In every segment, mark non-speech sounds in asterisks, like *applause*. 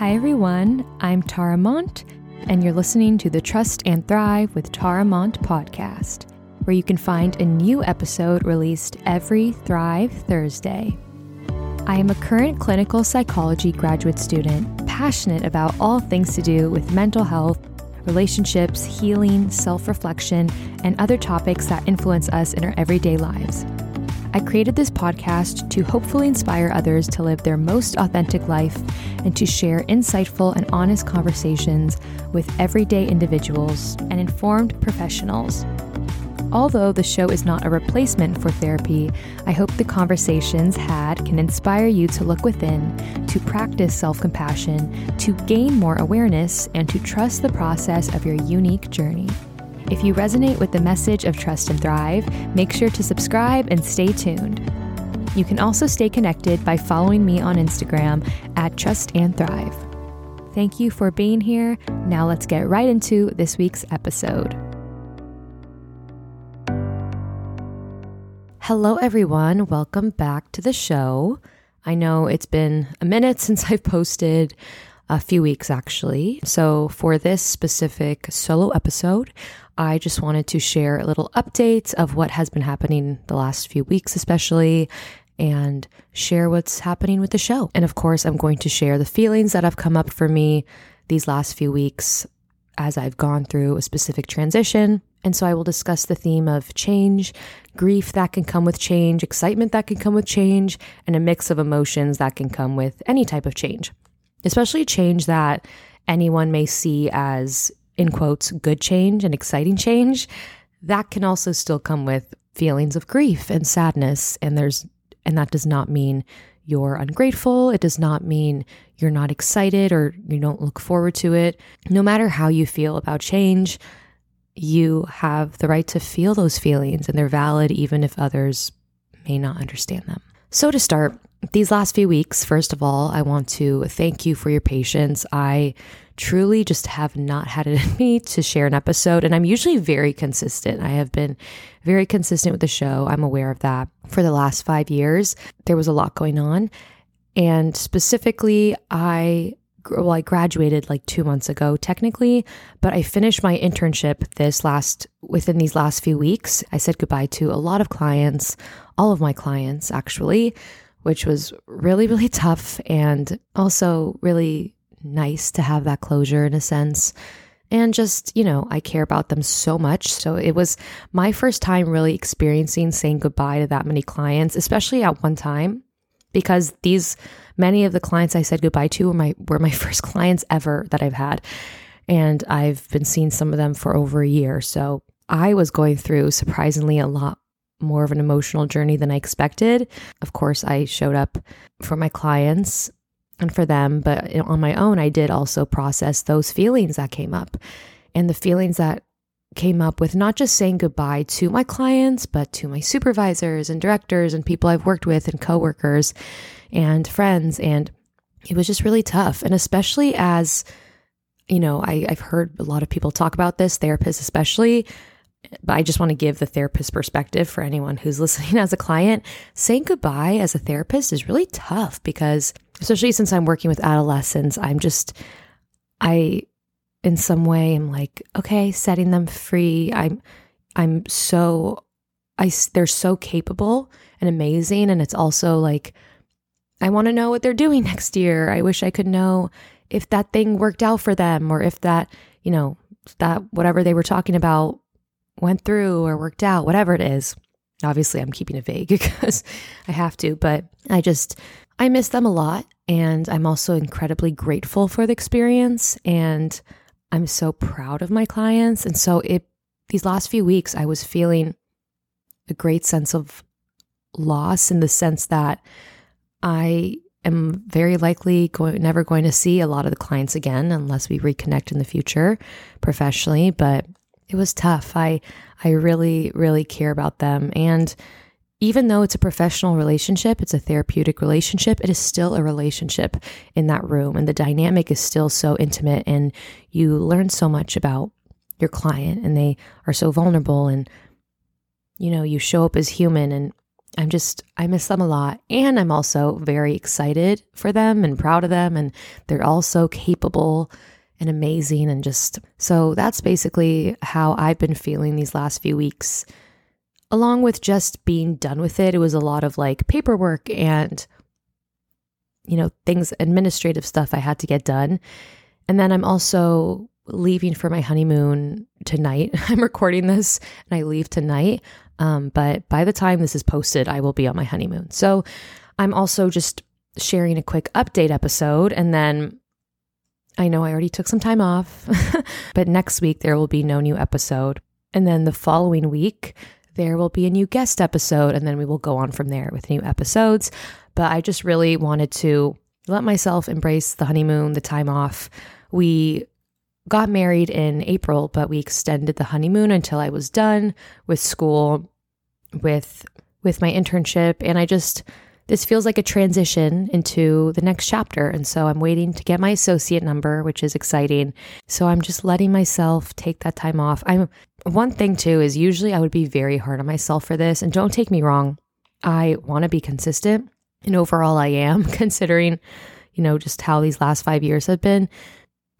Hi, everyone. I'm Tara Mont, and you're listening to the Trust and Thrive with Tara Mont podcast, where you can find a new episode released every Thrive Thursday. I am a current clinical psychology graduate student, passionate about all things to do with mental health, relationships, healing, self reflection, and other topics that influence us in our everyday lives. I created this podcast to hopefully inspire others to live their most authentic life and to share insightful and honest conversations with everyday individuals and informed professionals. Although the show is not a replacement for therapy, I hope the conversations had can inspire you to look within, to practice self compassion, to gain more awareness, and to trust the process of your unique journey. If you resonate with the message of Trust and Thrive, make sure to subscribe and stay tuned. You can also stay connected by following me on Instagram at Trust and Thrive. Thank you for being here. Now let's get right into this week's episode. Hello, everyone. Welcome back to the show. I know it's been a minute *laughs* since I've posted a few weeks actually. So, for this specific solo episode, I just wanted to share a little update of what has been happening the last few weeks, especially, and share what's happening with the show. And of course, I'm going to share the feelings that have come up for me these last few weeks as I've gone through a specific transition. And so I will discuss the theme of change, grief that can come with change, excitement that can come with change, and a mix of emotions that can come with any type of change, especially change that anyone may see as in quotes, good change and exciting change, that can also still come with feelings of grief and sadness. And there's, and that does not mean you're ungrateful. It does not mean you're not excited or you don't look forward to it. No matter how you feel about change, you have the right to feel those feelings and they're valid even if others may not understand them. So, to start, these last few weeks, first of all, I want to thank you for your patience. I truly just have not had it *laughs* in me to share an episode, and I'm usually very consistent. I have been very consistent with the show. I'm aware of that. For the last five years, there was a lot going on. And specifically, I well, I graduated like two months ago, technically, but I finished my internship this last within these last few weeks. I said goodbye to a lot of clients, all of my clients actually, which was really, *laughs* really tough and also really nice to have that closure in a sense. And just, you know, I care about them so much. So it was my first time really experiencing saying goodbye to that many clients, especially at one time, because these many of the clients I said goodbye to were my were my *laughs* first clients ever that I've had. And I've been seeing some of them for over a year. So I was going through surprisingly a lot more of an emotional journey than I expected. Of course, I showed up for my clients and for them, but on my own, I did also process those feelings that came up and the feelings that came up with not just saying goodbye to my clients, but to my supervisors and directors and people I've worked with and coworkers and friends. And it was just really tough. And especially as, you know, I, I've heard a lot of people talk about this, therapists especially, but I just want to give the therapist perspective for anyone who's *laughs* listening as a client. Saying goodbye as a therapist is really tough because, especially since I'm working with adolescents, I'm just, I, in some way, am like, okay, setting them free. I'm, I'm so, I, they're so capable and amazing. And it's also like, I want to know what they're doing *laughs* next year. I wish I could know if that thing worked out for them or if that, you know, that whatever they were talking about went through or worked out, whatever it is. Obviously, I'm keeping it vague *laughs* because I have to, but I just, I miss them a lot. And I'm also incredibly grateful for the experience. And I'm so proud of my clients. And so it, these last few weeks, I was feeling a great sense of loss in the sense that I am very likely going, never going to see a lot of the clients again unless we reconnect in the future professionally. But it was tough. I I really really care about them and even though it's a professional relationship, it's a therapeutic relationship, it is still a relationship in that room and the dynamic is still so intimate and you learn so much about your client and they are so vulnerable and you know, you show up as human and I'm just, I miss them a lot. And I'm also very excited for them and proud of them. And they're all so capable and amazing. And just, so that's basically how I've been feeling these last few weeks. Along with just being done with it, it was a lot of like paperwork and, you know, things, administrative stuff I had to get done. And then I'm also leaving for my honeymoon tonight. *laughs* I'm recording this and I leave tonight. Um, but by the time this is posted, I will be on my honeymoon. So I'm also just sharing a quick update episode. And then I know I already took some time off, *laughs* but next week there will be no new episode. And then the following week, there will be a new guest episode. And then we will go on from there with new episodes. But I just really wanted to let myself embrace the honeymoon, the time off. We got married in April, but we extended the honeymoon until I was done with school, with with my internship, and I just this feels like a transition into the next chapter. And so I'm waiting to get my associate number, which is exciting. So I'm just letting myself take that time off. I'm one thing too is usually I would be very hard on myself for this. And don't take me wrong, I want to be consistent. And overall, I am *laughs* considering, you know, just how these last five years have been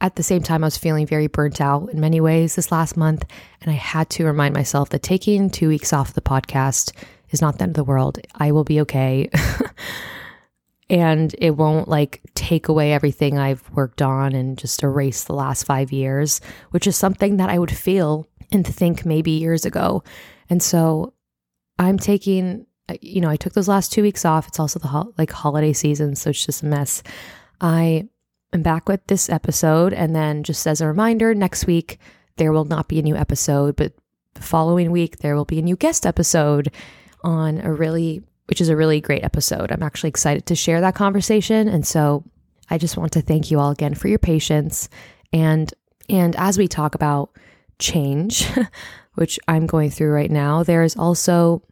at the same time, I was feeling very burnt out in many ways this last month. And I had to remind myself that taking two weeks off the podcast is not the end of the world. I will be okay. *laughs* and it won't like take away everything I've worked on and just erase the last five years, which is something that I would feel and think maybe years ago. And so I'm taking, uh, you know, I took those last two weeks off. It's also the ho- like holiday season, so it's just a mess. I am back with this episode. And then, just as a reminder, next week there will not be a new episode, but the following week there will be a new guest episode on a really, which is a really great episode. I'm actually excited to share that conversation. And so, I just want to thank you all again for your patience. And and as we talk about change, *laughs* which I'm going through right now, there is also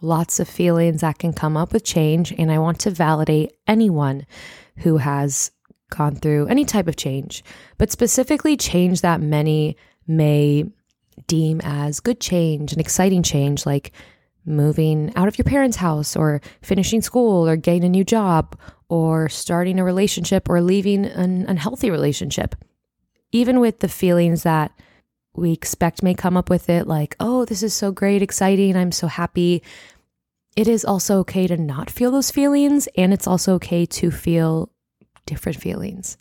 lots of feelings that can come up with change. And I want to validate anyone who has gone through any type of change, but specifically change that many may deem as good change and exciting change, like moving out of your parents' house or finishing school or getting a new job or starting a relationship or leaving an unhealthy relationship. Even with the feelings that we expect may come up with it, like, oh, this is so great, exciting, I'm so happy it is also okay to not feel those feelings, and it's also okay to feel different feelings.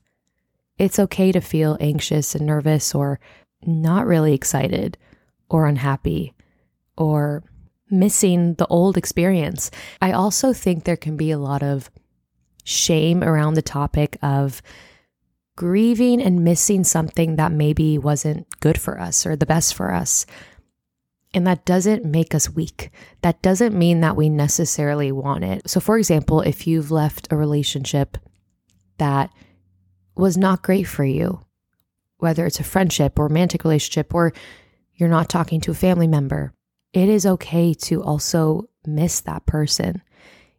It's okay to feel anxious and nervous, or not really excited, or unhappy, or missing the old experience. I also think there can be a lot of shame around the topic of grieving and missing something that maybe wasn't good for us or the best for us. And that doesn't make us weak. That doesn't mean that we necessarily want it. So, for example, if you've left a relationship that was not great for you, whether it's a friendship or romantic relationship, or you're not talking to a family member, it is okay to also miss that person.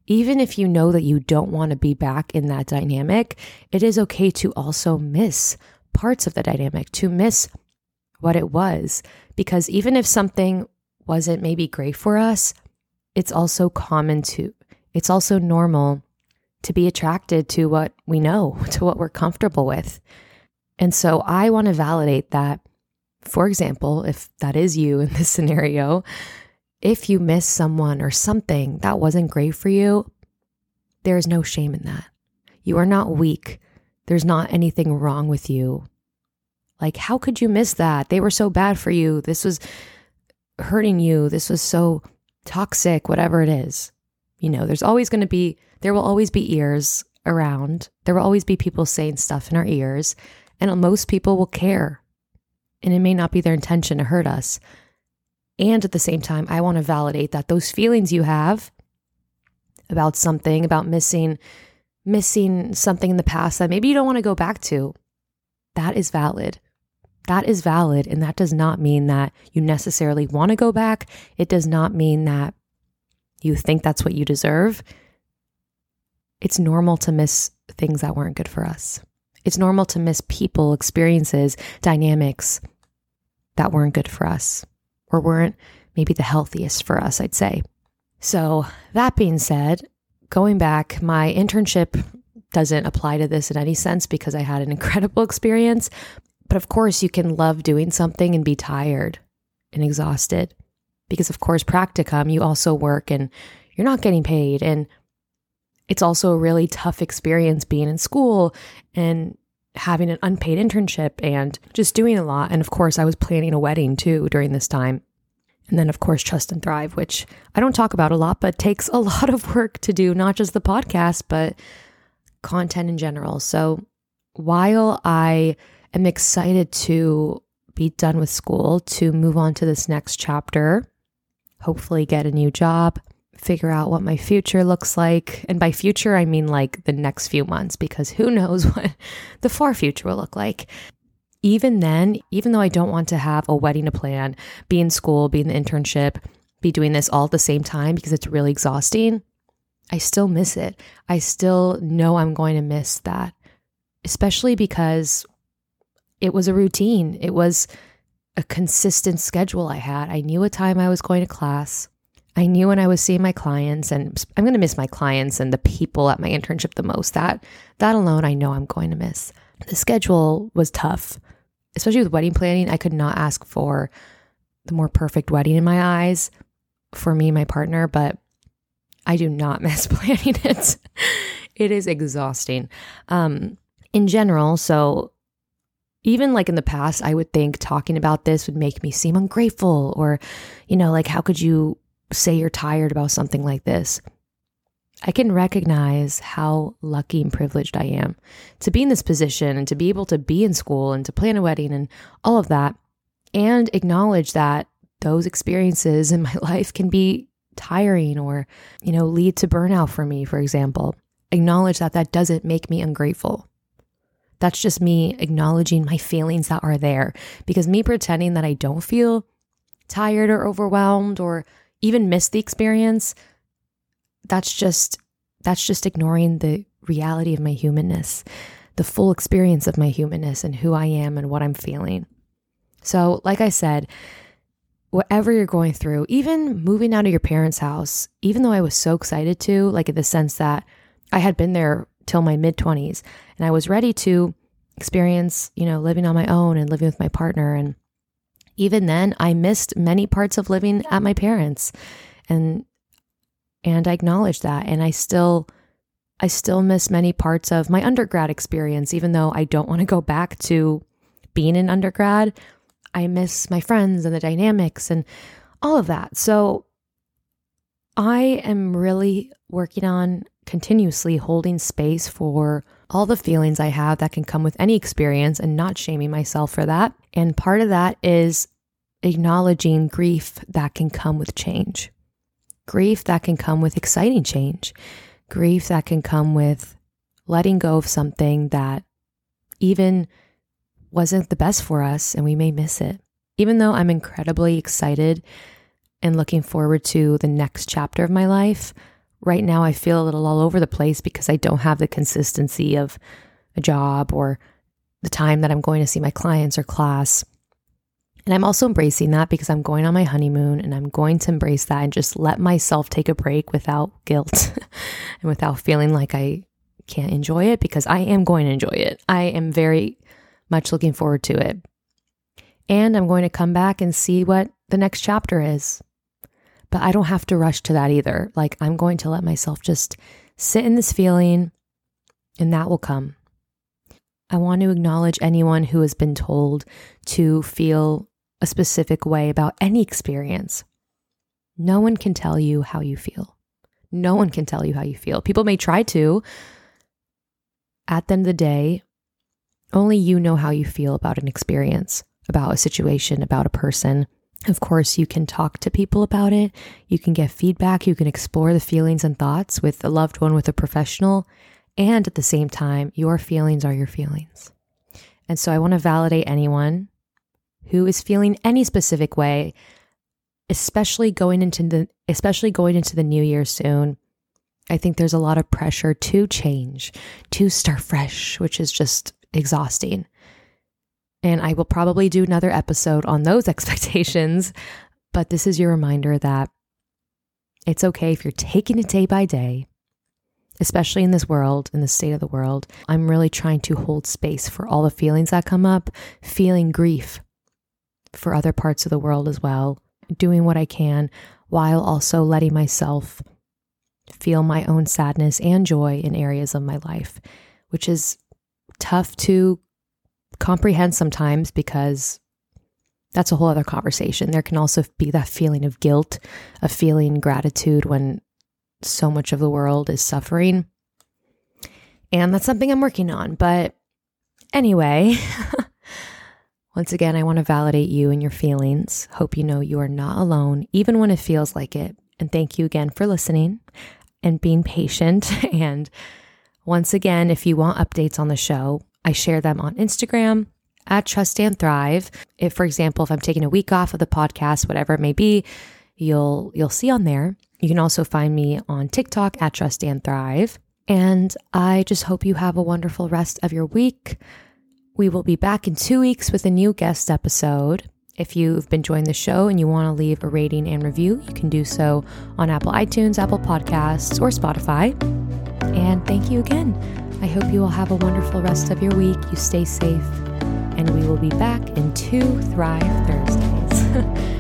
Even if you know that you don't want to be back in that dynamic, it is okay to also miss parts of the dynamic, to miss what it was. Because even if something wasn't maybe great for us, it's also common to, it's also normal to be attracted to what we know, *laughs* to what we're comfortable with. And so I want to validate that, for example, if that is you in this *laughs* scenario, if you miss someone or something that wasn't great for you, there is no shame in that. You are not weak. There's not anything wrong with you. Like, how could you miss that? They were so bad for you. This was hurting you. This was so toxic, whatever it is. You know, there's always going to be, there will always be ears around. There will always be people saying stuff in our ears, and most people will care. And it may not be their intention to hurt us. And at the same time, I want to validate that those feelings you have about something, about missing missing something in the past that maybe you don't want to go back to, that is valid. That is valid. And that does not mean that you necessarily want to go back. It does not mean that you think that's what you deserve. It's normal to miss things that weren't good for us. It's normal to miss people, experiences, dynamics that weren't good for us or weren't maybe the healthiest for us, I'd say. So, that being said, going back, my internship doesn't apply to this in any sense because I had an *laughs* incredible experience. But of course, you can love doing something and be tired and exhausted because, of course, practicum, you also work and you're not getting paid. And it's also a really tough experience being in school and having an unpaid internship and just doing a lot. And of course, I was planning a wedding too during this time. And then, of course, Trust and Thrive, which I don't talk about a lot, but *laughs* takes a lot of work to do, not just the podcast, but content in general. So while I am excited to be done with school, to move on to this next chapter, hopefully get a new job, figure out what my future looks like. And by future, I mean like the next few months, because who *laughs* knows what the far future will look like. Even then, even though I don't want to have a wedding to plan, be in school, be in the internship, be doing this all at the same time because it's really exhausting, I still miss it. I still know I'm going to miss that, especially because it was a routine. It was a consistent schedule I had. I knew what time I was going to class. I knew when I was seeing my clients and I'm going to miss my clients and the people at my internship the most. That that alone I know I'm going to miss. The schedule was tough. Especially with wedding planning, I could not ask for the more perfect wedding in my eyes for me and my partner, but I do not *laughs* miss *laughs* planning it. it is exhausting. Um in general, so even like in the past, I would think talking about this would make me seem ungrateful or, you know, like, how could you say you're tired about something like this? I can recognize how lucky and privileged I am to be in this position and to be able to be in school and to plan a wedding and all of that, and acknowledge that those experiences in *laughs* my life can be tiring or, you know, lead to burnout for me, for example. Acknowledge that that doesn't make me ungrateful. That's just me acknowledging my feelings that are there. Because me pretending that I don't feel tired or overwhelmed or even miss the experience, that's just that's just ignoring the reality of my humanness, the full experience of my humanness and who I am and what I'm feeling. So, like I said, whatever you're going through, even moving out of your parents' house, even though I was so excited to, like in the sense that I had been there till my mid 20s and I was ready to experience, you know, living on my own and living with my partner and even then I missed many parts of living at my parents and and I acknowledge that and I still I still miss many parts of my undergrad experience even though I don't want to go back to being an undergrad. I miss my friends and the dynamics and all of that. So I am really working on continuously holding space for all the feelings I have that can come with any experience and not shaming myself for that. And part of that is acknowledging grief that can come with change, grief that can come with exciting change, grief that can come with letting go of something that even wasn't the best for us and we may miss it. Even though I'm incredibly excited and looking forward to the next chapter of my life, right now I feel a little all over the place because I don't have the consistency of a job or the time that I'm going to see my clients or class. And I'm also embracing that because I'm going on my honeymoon and I'm going to embrace that and just let myself take a break without guilt *laughs* and without feeling like I can't enjoy it because I am going to enjoy it. I am very much looking forward to it. And I'm going to come back and see what the next chapter is. But I don't have to rush to that either. Like, I'm going to let myself just sit in this feeling, and that will come. I want to acknowledge anyone who has been told to feel a specific way about any experience. No one can tell you how you feel. No one can tell you how you feel. People may try to. At the end of the day, only you know how you feel about an experience, about a situation, about a person. Of course, you can talk to people about it. You can get feedback. You can explore the feelings and thoughts with a loved one, with a professional. And at the same time, your feelings are your feelings. And so I want to validate anyone who is feeling any specific way, especially going into the especially going into the new year soon. I think there's a lot of pressure to change, to start fresh, which is just exhausting. And I will probably do another episode on those *laughs* expectations. But this is your reminder that It's okay if you're taking it day by day, especially in this world, in the state of the world. I'm really trying to hold space for all the feelings that come up, feeling grief for other parts of the world as well, doing what I can while also letting myself feel my own sadness and joy in areas of my life, which is tough to comprehend sometimes because that's a whole other conversation. There can also be that feeling of guilt, of feeling gratitude when so much of the world is suffering. And that's something I'm working on. But anyway, *laughs* once again, I want to validate you and your feelings. Hope you know you are not alone, even when it feels like it. And thank you again for listening and being patient. *laughs* And once again, if you want updates on the show, I share them on Instagram at Trust and Thrive. If, for example, if I'm taking a week off of the podcast, whatever it may be, you'll you'll see on there. You can also find me on TikTok at Trust and Thrive. And I just hope you have a wonderful rest of your week. We will be back in two weeks with a new guest episode. If you've been enjoying the show and you want to leave a rating and review, you can do so on Apple iTunes, Apple Podcasts, or Spotify. And thank you again. I hope you will have a wonderful rest of your week. You stay safe, and we will be back in two Thrive Thursdays. *laughs*